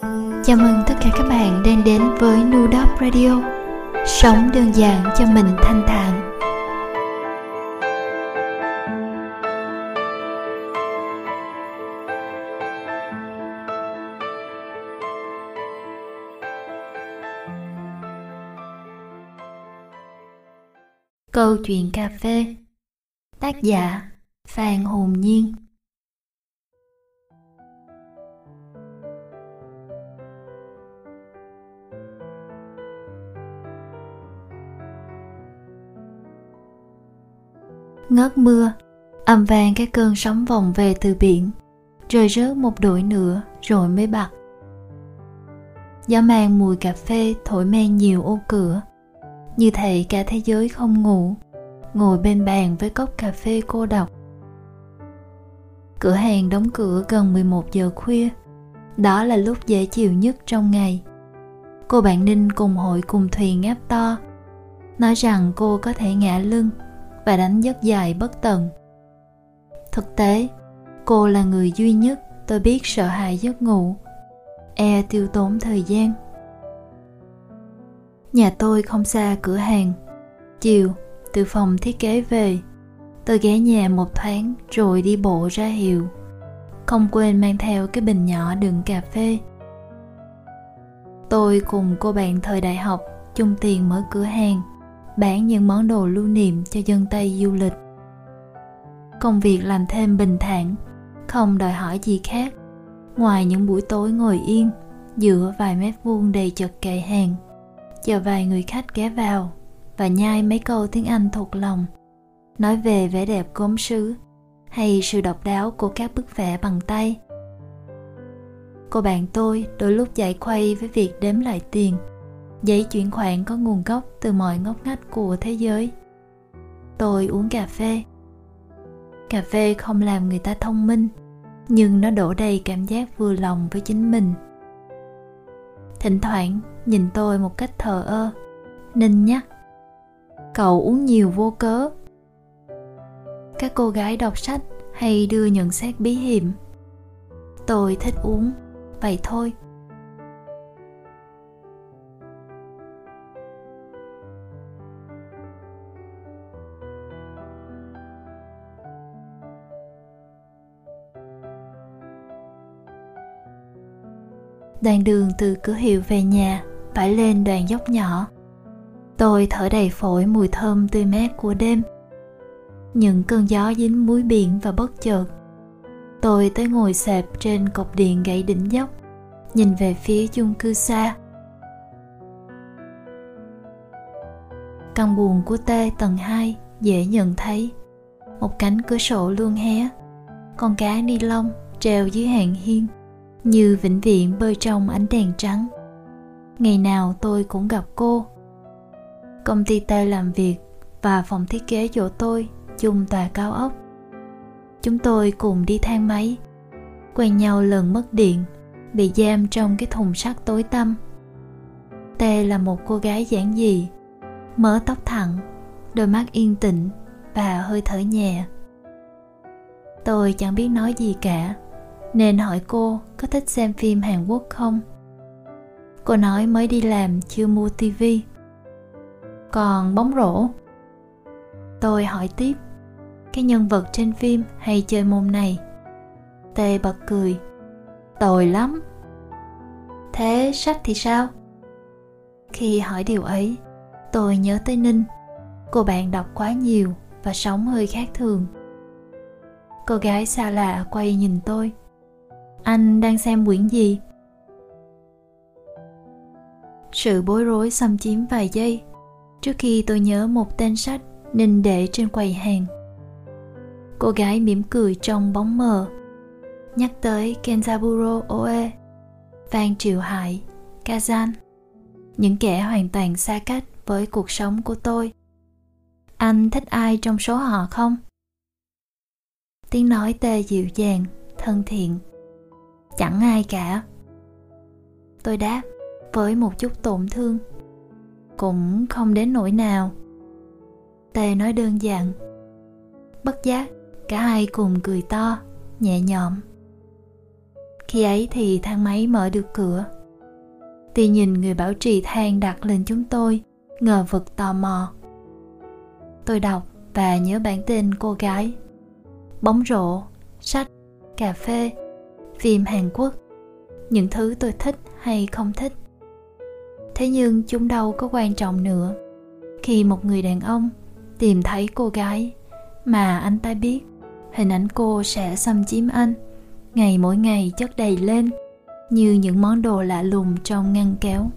Chào mừng tất cả các bạn đang đến với Nudop Radio. Sống đơn giản cho mình thanh thản. Câu chuyện cà phê. Tác giả Phan Hồn Nhiên. Ngớt mưa âm vang cái cơn sóng vòng về từ biển rồi rớt một đội nữa rồi mới bật. Gió mang mùi cà phê thổi men nhiều ô cửa. Như thể cả thế giới không ngủ, ngồi bên bàn với cốc cà phê cô độc. Cửa hàng đóng cửa gần 11 giờ khuya. Đó là lúc dễ chịu nhất trong ngày. Cô bạn ninh cùng hội cùng thuyền ngáp to, nói rằng cô có thể ngã lưng và đánh giấc dài bất tận. Thực tế, cô là người duy nhất tôi biết sợ hãi giấc ngủ e tiêu tốn thời gian. Nhà tôi không xa cửa hàng. Chiều, từ phòng thiết kế về, tôi ghé nhà một thoáng rồi đi bộ ra hiệu. Không quên mang theo cái bình nhỏ đựng cà phê. Tôi cùng cô bạn thời đại học chung tiền mở cửa hàng bán những món đồ lưu niệm cho dân Tây du lịch. Công việc làm thêm bình thản, không đòi hỏi gì khác, ngoài những buổi tối ngồi yên giữa vài mét vuông đầy chật kệ hàng, chờ vài người khách ghé vào và nhai mấy câu tiếng Anh thuộc lòng, nói về vẻ đẹp gốm sứ hay sự độc đáo của các bức vẽ bằng tay. Cô bạn tôi đôi lúc giải khuây với việc đếm lại tiền – giấy chuyển khoản có nguồn gốc từ mọi ngóc ngách của thế giới. Tôi uống cà phê. Cà phê không làm người ta thông minh, nhưng nó đổ đầy cảm giác vừa lòng với chính mình. Thỉnh thoảng, nhìn tôi một cách thờ ơ ninh nhắc, cậu uống nhiều vô cớ. Các cô gái đọc sách hay đưa nhận xét bí hiểm. Tôi thích uống, vậy thôi. Đoạn đường từ cửa hiệu về nhà phải lên đoạn dốc nhỏ. Tôi thở đầy phổi mùi thơm tươi mát của đêm. Những cơn gió dính muối biển và bất chợt. Tôi tới ngồi sẹp trên cột điện gãy đỉnh dốc, nhìn về phía chung cư xa. Căn buồn của T tầng 2 dễ nhận thấy. Một cánh cửa sổ luôn hé. Con cá ni lông treo dưới hàng hiên như vĩnh viễn bơi trong ánh đèn trắng. Ngày nào tôi cũng gặp cô. Công ty t làm việc và phòng thiết kế chỗ tôi chung tòa cao ốc. Chúng tôi cùng đi thang máy, quen nhau lần mất điện, bị giam trong cái thùng sắt tối tăm. Tê là một cô gái giản dị, mớ tóc thẳng, đôi mắt yên tĩnh và hơi thở nhẹ. Tôi chẳng biết nói gì cả nên hỏi cô có thích xem phim Hàn Quốc không. Cô nói mới đi làm chưa mua tivi. Còn bóng rổ? Tôi hỏi tiếp, cái nhân vật trên phim hay chơi môn này? Tê bật cười, tồi lắm. Thế sách thì sao? Khi hỏi điều ấy, tôi nhớ tới Ninh. Cô bạn đọc quá nhiều và sống hơi khác thường. Cô gái xa lạ quay nhìn tôi anh đang xem quyển gì sự bối rối xâm chiếm vài giây trước khi tôi nhớ một tên sách nên để trên quầy hàng cô gái mỉm cười trong bóng mờ nhắc tới kenzaburo oe Phan Triệu Hải, Kazan, những kẻ hoàn toàn xa cách với cuộc sống của tôi. Anh thích ai trong số họ không? Tiếng nói tê dịu dàng, thân thiện chẳng ai cả. Tôi đáp với một chút tổn thương. Cũng không đến nỗi nào. Tề nói đơn giản. Bất giác, cả hai cùng cười to, nhẹ nhõm. Khi ấy thì thang máy mở được cửa. Tuy nhìn người bảo trì thang đặt lên chúng tôi, ngờ vực tò mò. Tôi đọc và nhớ bản tên cô gái. Bóng rổ, sách, cà phê phim hàn quốc. Những thứ tôi thích hay không thích. Thế nhưng chúng đâu có quan trọng nữa. Khi một người đàn ông tìm thấy cô gái mà anh ta biết, hình ảnh cô sẽ xâm chiếm anh ngày mỗi ngày chất đầy lên như những món đồ lạ lùng trong ngăn kéo.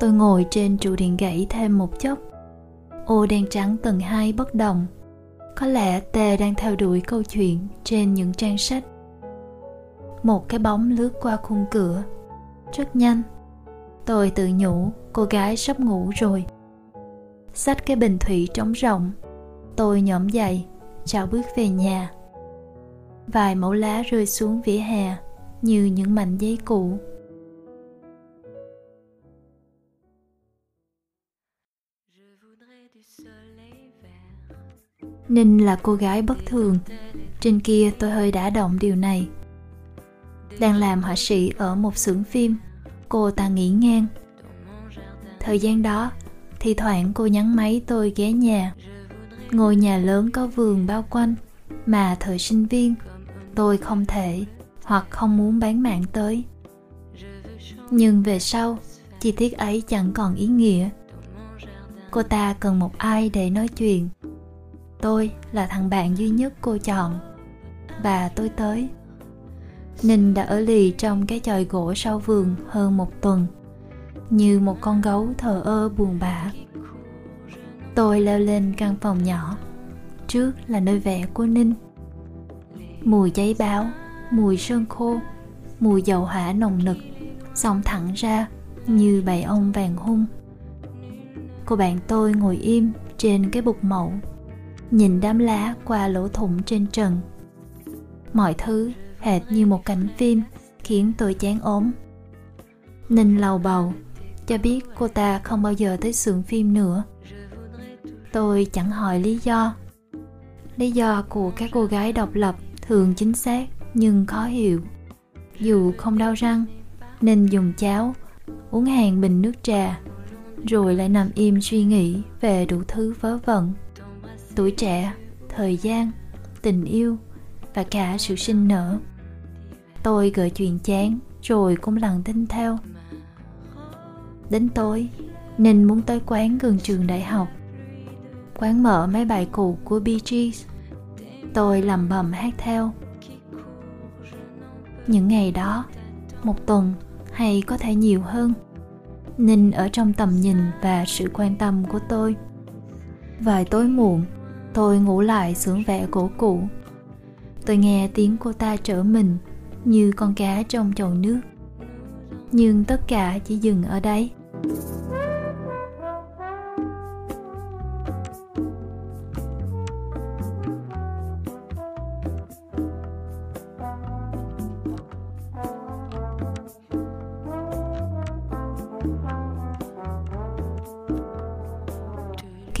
Tôi ngồi trên trụ điện gãy thêm một chốc. Ô đen trắng tầng hai bất động. Có lẽ tề đang theo đuổi câu chuyện trên những trang sách. Một cái bóng lướt qua khung cửa. Rất nhanh. Tôi tự nhủ, cô gái sắp ngủ rồi. Xách cái bình thủy trống rộng. Tôi nhõm dậy, chào bước về nhà. Vài mẫu lá rơi xuống vỉa hè, như những mảnh giấy cũ. Ninh là cô gái bất thường. Trên kia tôi hơi đã động điều này. Đang làm họa sĩ ở một xưởng phim, Cô ta nghỉ ngang. Thời gian đó Thì thoảng cô nhắn máy tôi ghé nhà. Ngôi nhà lớn có vườn bao quanh, Mà thời sinh viên, Tôi không thể Hoặc không muốn bán mạng tới. Nhưng về sau, Chi tiết ấy chẳng còn ý nghĩa. Cô ta cần một ai để nói chuyện tôi là thằng bạn duy nhất cô chọn. Và tôi tới. Ninh đã ở lì trong cái chòi gỗ sau vườn hơn một tuần, như một con gấu thờ ơ buồn bã. Tôi leo lên căn phòng nhỏ, trước là nơi vẽ của ninh. Mùi giấy báo, mùi sơn khô, mùi dầu hỏa nồng nực, xông thẳng ra như bầy ong vàng hung. Cô bạn tôi ngồi im trên cái bục mẫu nhìn đám lá qua lỗ thủng trên trần. Mọi thứ hệt như một cảnh phim khiến tôi chán ốm. Ninh lầu bầu, cho biết cô ta không bao giờ tới xưởng phim nữa. Tôi chẳng hỏi lý do. Lý do của các cô gái độc lập thường chính xác nhưng khó hiểu. Dù không đau răng, nên dùng cháo, uống hàng bình nước trà, rồi lại nằm im suy nghĩ về đủ thứ vớ vẩn tuổi trẻ, thời gian, tình yêu và cả sự sinh nở. Tôi gợi chuyện chán rồi cũng lần tin theo. Đến tối, ninh muốn tới quán gần trường đại học. Quán mở mấy bài cũ của Bee Gees. Tôi lầm bầm hát theo. Những ngày đó, một tuần hay có thể nhiều hơn, ninh ở trong tầm nhìn và sự quan tâm của tôi. Vài tối muộn tôi ngủ lại xưởng vẽ cổ cũ tôi nghe tiếng cô ta trở mình, như con cá trong chậu nước. Nhưng tất cả chỉ dừng ở đấy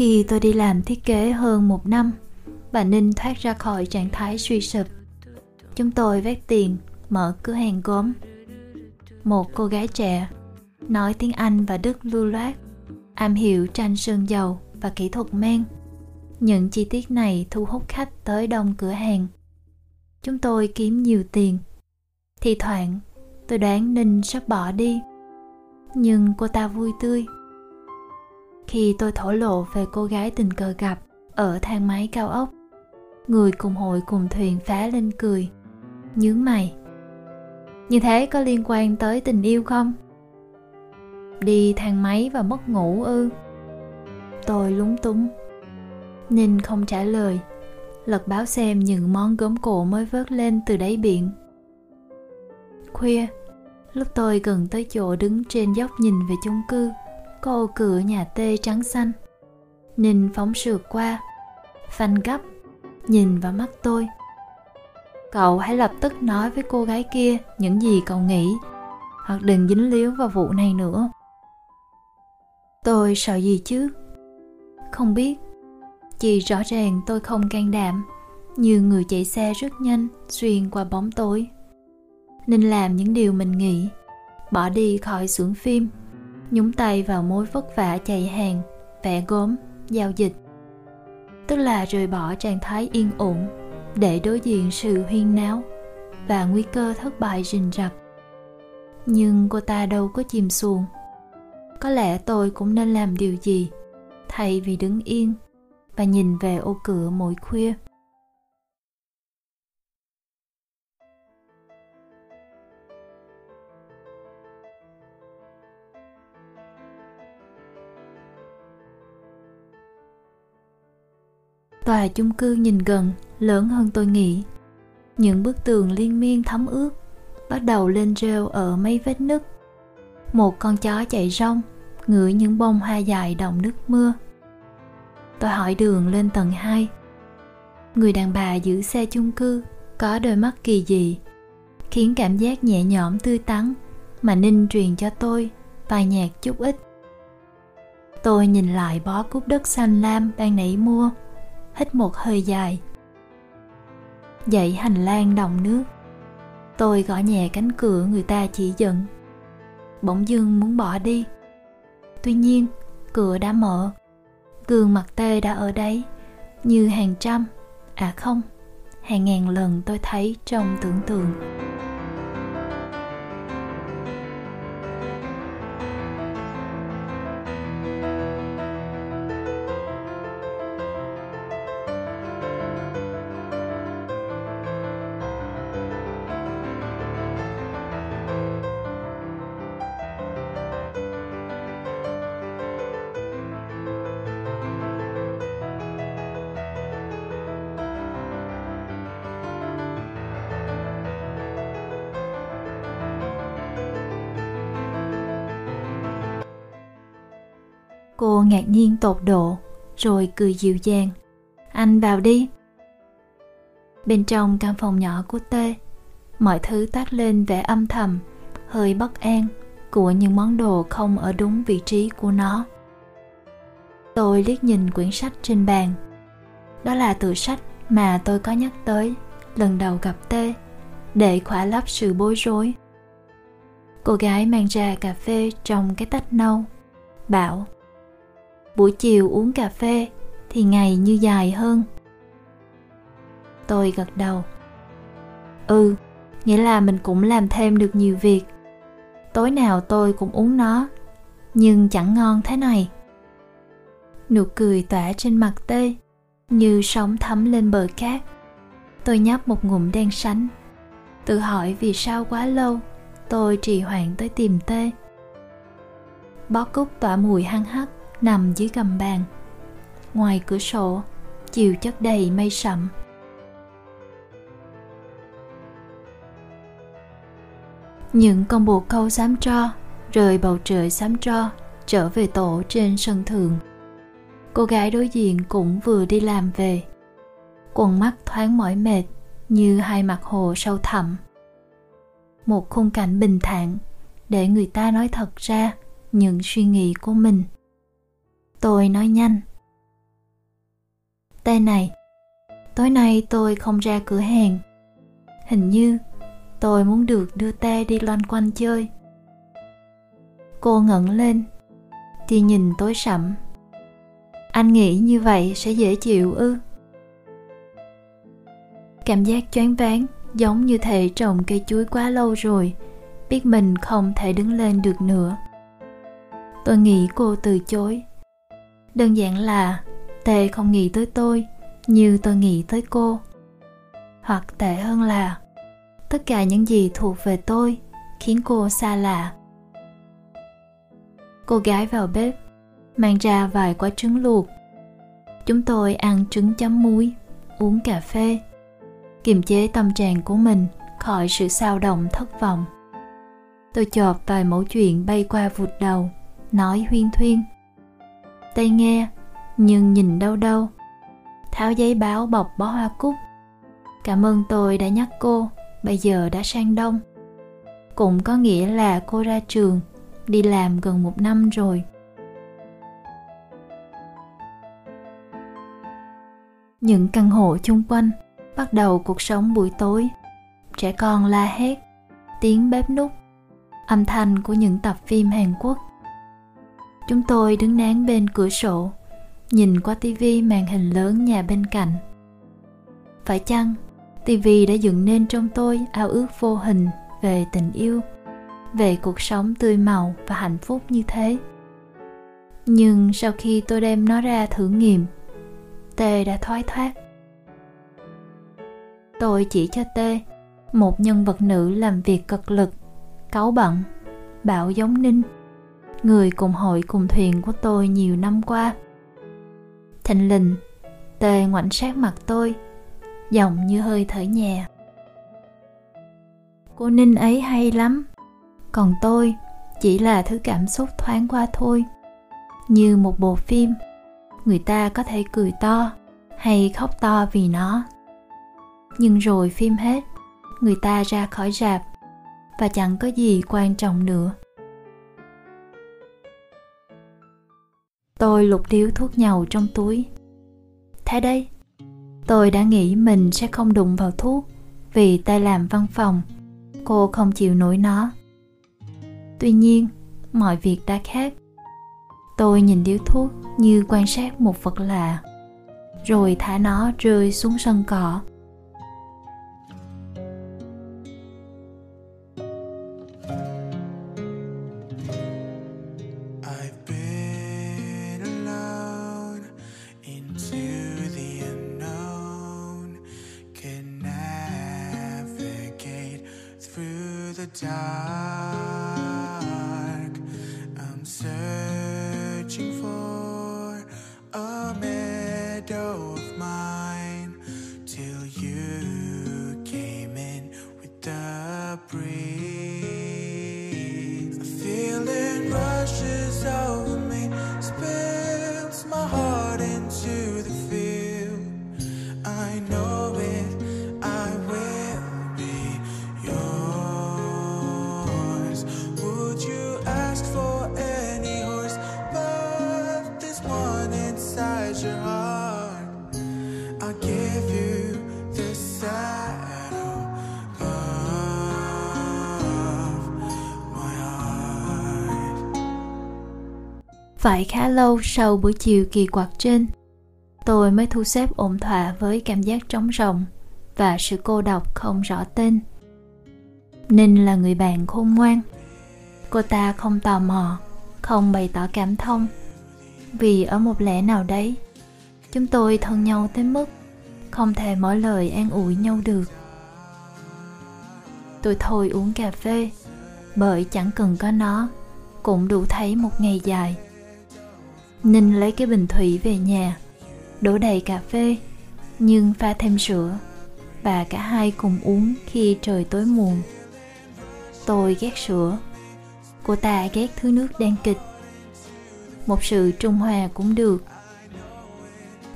Khi tôi đi làm thiết kế hơn một năm, bà Ninh thoát ra khỏi trạng thái suy sụp. Chúng tôi vét tiền, mở cửa hàng gốm. Một cô gái trẻ, nói tiếng Anh và Đức lưu loát, am hiểu tranh sơn dầu và kỹ thuật men. Những chi tiết này thu hút khách tới đông cửa hàng. Chúng tôi kiếm nhiều tiền. Thì thoảng, tôi đoán Ninh sắp bỏ đi. Nhưng cô ta vui tươi khi tôi thổ lộ về cô gái tình cờ gặp ở thang máy cao ốc. Người cùng hội cùng thuyền phá lên cười. Nhướng mày. Như thế có liên quan tới tình yêu không? Đi thang máy và mất ngủ ư? Tôi lúng túng. Ninh không trả lời. Lật báo xem những món gốm cổ mới vớt lên từ đáy biển. Khuya, lúc tôi gần tới chỗ đứng trên dốc nhìn về chung cư cô cửa nhà tê trắng xanh. Ninh phóng sượt qua, phanh gấp, nhìn vào mắt tôi. Cậu hãy lập tức nói với cô gái kia những gì cậu nghĩ, hoặc đừng dính líu vào vụ này nữa. Tôi sợ gì chứ? Không biết. Chỉ rõ ràng tôi không can đảm, như người chạy xe rất nhanh, xuyên qua bóng tối. Nên làm những điều mình nghĩ, bỏ đi khỏi xưởng phim nhúng tay vào mối vất vả chạy hàng vẽ gốm, giao dịch. Tức là rời bỏ trạng thái yên ổn để đối diện sự huyên náo và nguy cơ thất bại rình rập. Nhưng cô ta đâu có chìm xuồng. Có lẽ tôi cũng nên làm điều gì thay vì đứng yên và nhìn về ô cửa mỗi khuya. Tòa chung cư nhìn gần, lớn hơn tôi nghĩ. Những bức tường liên miên thấm ướt, bắt đầu lên rêu ở mấy vết nứt. Một con chó chạy rong, ngửi những bông hoa dài đồng nước mưa. Tôi hỏi đường lên tầng 2. Người đàn bà giữ xe chung cư có đôi mắt kỳ dị, khiến cảm giác nhẹ nhõm tươi tắn mà Ninh truyền cho tôi vài nhạc chút ít. Tôi nhìn lại bó cúc đất xanh lam ban nãy mua hít một hơi dài. Dậy hành lang đồng nước. Tôi gõ nhẹ cánh cửa người ta chỉ giận bỗng dưng muốn bỏ đi. Tuy nhiên, cửa đã mở. Gương mặt tê đã ở đấy, như hàng trăm à không, hàng ngàn lần tôi thấy trong tưởng tượng. Ngạc nhiên tột độ, rồi cười dịu dàng. Anh vào đi. Bên trong căn phòng nhỏ của Tê, mọi thứ toát lên vẻ âm thầm, hơi bất an của những món đồ không ở đúng vị trí của nó. Tôi liếc nhìn quyển sách trên bàn. Đó là tựa sách mà tôi có nhắc tới lần đầu gặp Tê để khỏa lấp sự bối rối. Cô gái mang ra cà phê trong cái tách nâu, bảo buổi chiều uống cà phê thì ngày như dài hơn. Tôi gật đầu. Ừ nghĩa là mình cũng làm thêm được nhiều việc. Tối nào tôi cũng uống nó, nhưng chẳng ngon thế này. Nụ cười tỏa trên mặt tê, như sóng thấm lên bờ cát. Tôi nhấp một ngụm đen sánh. Tự hỏi vì sao quá lâu tôi trì hoãn tới tìm tê. Bó cúc tỏa mùi hăng hắc nằm dưới gầm bàn. Ngoài cửa sổ, chiều chất đầy mây sậm những con bồ câu xám tro rời bầu trời xám tro trở về tổ trên sân thượng. Cô gái đối diện cũng vừa đi làm về. Quần mắt thoáng mỏi mệt như hai mặt hồ sâu thẳm. Một khung cảnh bình thản để người ta nói thật ra những suy nghĩ của mình. Tôi nói nhanh. Tê này, tối nay tôi không ra cửa hàng. Hình như tôi muốn được đưa tê đi loanh quanh chơi. Cô ngẩng lên, thì nhìn tối sẫm. Anh nghĩ như vậy sẽ dễ chịu ư? Cảm giác choáng váng giống như thể trồng cây chuối quá lâu rồi, biết mình không thể đứng lên được nữa. Tôi nghĩ cô từ chối đơn giản là tề không nghĩ tới tôi, như tôi nghĩ tới cô. Hoặc tệ hơn là, tất cả những gì thuộc về tôi khiến cô xa lạ. Cô gái vào bếp, mang ra vài quả trứng luộc. Chúng tôi ăn trứng chấm muối, uống cà phê. Kiềm chế tâm trạng của mình khỏi sự sao động thất vọng. Tôi chọt vài mẫu chuyện bay qua vụt đầu, nói huyên thuyên tay nghe, nhưng nhìn đâu đâu. Tháo giấy báo bọc bó hoa cúc. Cảm ơn tôi đã nhắc cô, bây giờ đã sang đông. Cũng có nghĩa là cô ra trường, đi làm gần một năm rồi. Những căn hộ chung quanh bắt đầu cuộc sống buổi tối. Trẻ con la hét, tiếng bếp nút âm thanh của những tập phim hàn quốc chúng tôi đứng nán bên cửa sổ, nhìn qua tivi màn hình lớn nhà bên cạnh. Phải chăng tivi đã dựng nên trong tôi ao ước vô hình về tình yêu, về cuộc sống tươi màu và hạnh phúc như thế? Nhưng sau khi tôi đem nó ra thử nghiệm tê đã thoái thoát tôi chỉ cho tê một nhân vật nữ làm việc cực lực, cáu bận bạo giống ninh người cùng hội cùng thuyền của tôi nhiều năm qua. Thình lình, tề ngoảnh sát mặt tôi, giọng như hơi thở nhẹ. Cô ninh ấy hay lắm, còn tôi chỉ là thứ cảm xúc thoáng qua thôi. Như một bộ phim, người ta có thể cười to hay khóc to vì nó. Nhưng rồi phim hết, người ta ra khỏi rạp và chẳng có gì quan trọng nữa. Tôi lục điếu thuốc nhầu trong túi. Thế đây tôi đã nghĩ mình sẽ không đụng vào thuốc vì tay làm văn phòng. Cô không chịu nổi nó. Tuy nhiên, mọi việc đã khác. Tôi nhìn điếu thuốc như quan sát một vật lạ, rồi thả nó rơi xuống sân cỏ. Phải khá lâu sau buổi chiều kỳ quặc trên, tôi mới thu xếp ổn thỏa với cảm giác trống rỗng và sự cô độc không rõ tên. Ninh là người bạn khôn ngoan. Cô ta không tò mò, không bày tỏ cảm thông. Vì ở một lẽ nào đấy, chúng tôi thân nhau tới mức không thể mở lời an ủi nhau được. Tôi thôi uống cà phê, bởi chẳng cần có nó, cũng đủ thấy một ngày dài. Ninh lấy cái bình thủy về nhà, Đổ đầy cà phê, Nhưng pha thêm sữa. Và cả hai cùng uống khi trời tối muộn. Tôi ghét sữa. Cô ta ghét thứ nước đen kịch. Một sự trung hòa cũng được.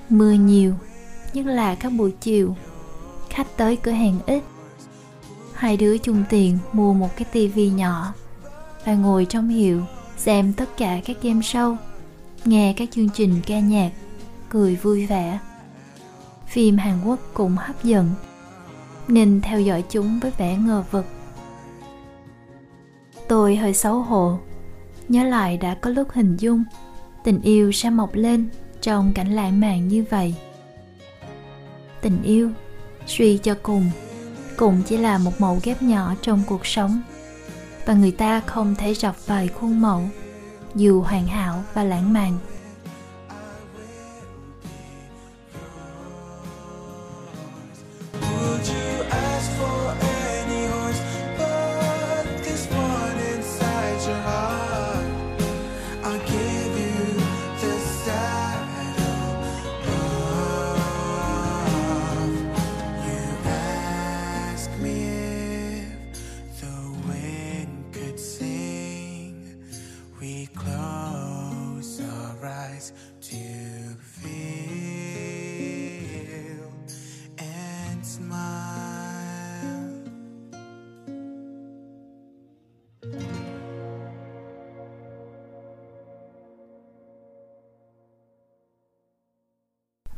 Mưa nhiều, Nhất là các buổi chiều. Khách tới cửa hàng ít. Hai đứa chung tiền mua một cái tivi nhỏ. Và ngồi trong hiệu, xem tất cả các game show nghe các chương trình ca nhạc, cười vui vẻ. Phim hàn quốc cũng hấp dẫn. Nên theo dõi chúng với vẻ ngờ vực. Tôi hơi xấu hổ. Nhớ lại đã có lúc hình dung, tình yêu sẽ mọc lên trong cảnh lãng mạn như vậy. Tình yêu, suy cho cùng, cũng chỉ là một mẫu ghép nhỏ trong cuộc sống. Và người ta không thể rọc vài khuôn mẫu dù hoàn hảo và lãng mạn.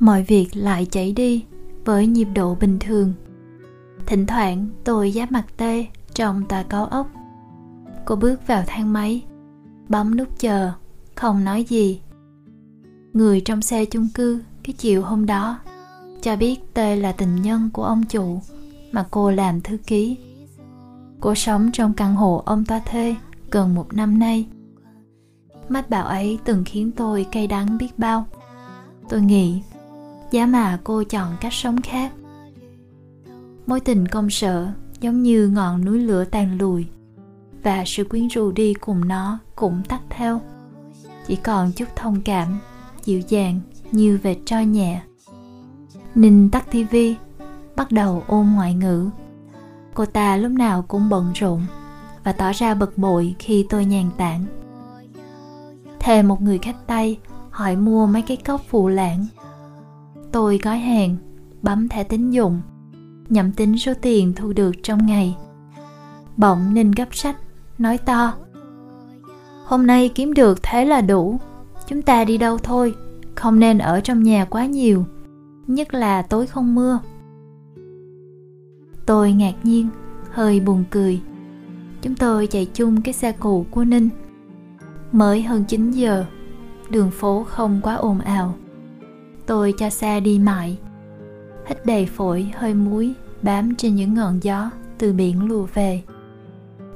Mọi việc lại chảy đi với nhịp độ bình thường. Thỉnh thoảng tôi giáp mặt tê trong tòa cao ốc. Cô bước vào thang máy, bấm nút chờ, không nói gì. Người trong xe chung cư cái chiều hôm đó cho biết tê là tình nhân của ông chủ mà cô làm thư ký. Cô sống trong căn hộ ông ta thuê gần một năm nay. Mách bảo ấy từng khiến tôi cay đắng biết bao. Tôi nghĩ giá mà cô chọn cách sống khác. Mối tình công sở giống như ngọn núi lửa tàn lùi, và sự quyến rũ đi cùng nó cũng tắt theo. Chỉ còn chút thông cảm, dịu dàng như vệt tro nhẹ. Ninh tắt tivi bắt đầu ôn ngoại ngữ. Cô ta lúc nào cũng bận rộn và tỏ ra bực bội khi tôi nhàn tản. Thề một người khách tây hỏi mua mấy cái cốc phụ lãng tôi gói hàng, bấm thẻ tín dụng nhẩm tính số tiền thu được trong ngày. Bỗng ninh gấp sách, nói to, hôm nay kiếm được thế là đủ, chúng ta đi đâu thôi, không nên ở trong nhà quá nhiều, nhất là tối không mưa. Tôi ngạc nhiên, hơi buồn cười. Chúng tôi chạy chung cái xe cũ của ninh. Mới hơn 9 giờ, đường phố không quá ồn ào tôi cho xe đi mãi. Hít đầy phổi, hơi muối, bám trên những ngọn gió từ biển lùa về.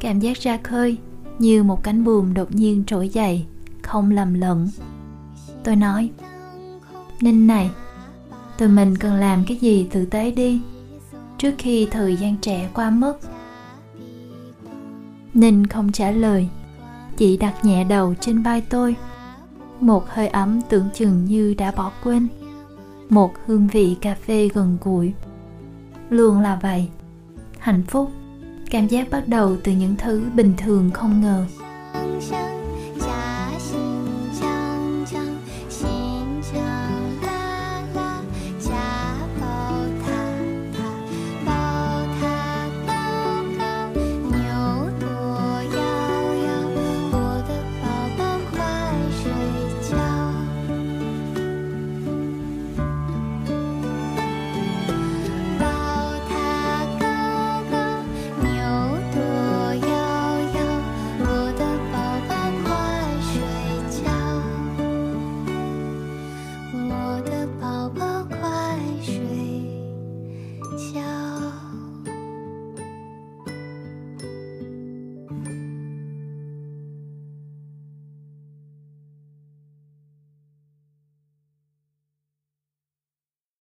Cảm giác ra khơi như một cánh buồm đột nhiên trỗi dậy, không lầm lẫn. Tôi nói, ninh này, tụi mình cần làm cái gì tử tế đi, trước khi thời gian trẻ qua mất? Ninh không trả lời, chỉ đặt nhẹ đầu trên vai tôi, một hơi ấm tưởng chừng như đã bỏ quên một hương vị cà phê gần gũi. Luôn là vậy. Hạnh phúc. Cảm giác bắt đầu từ những thứ bình thường không ngờ.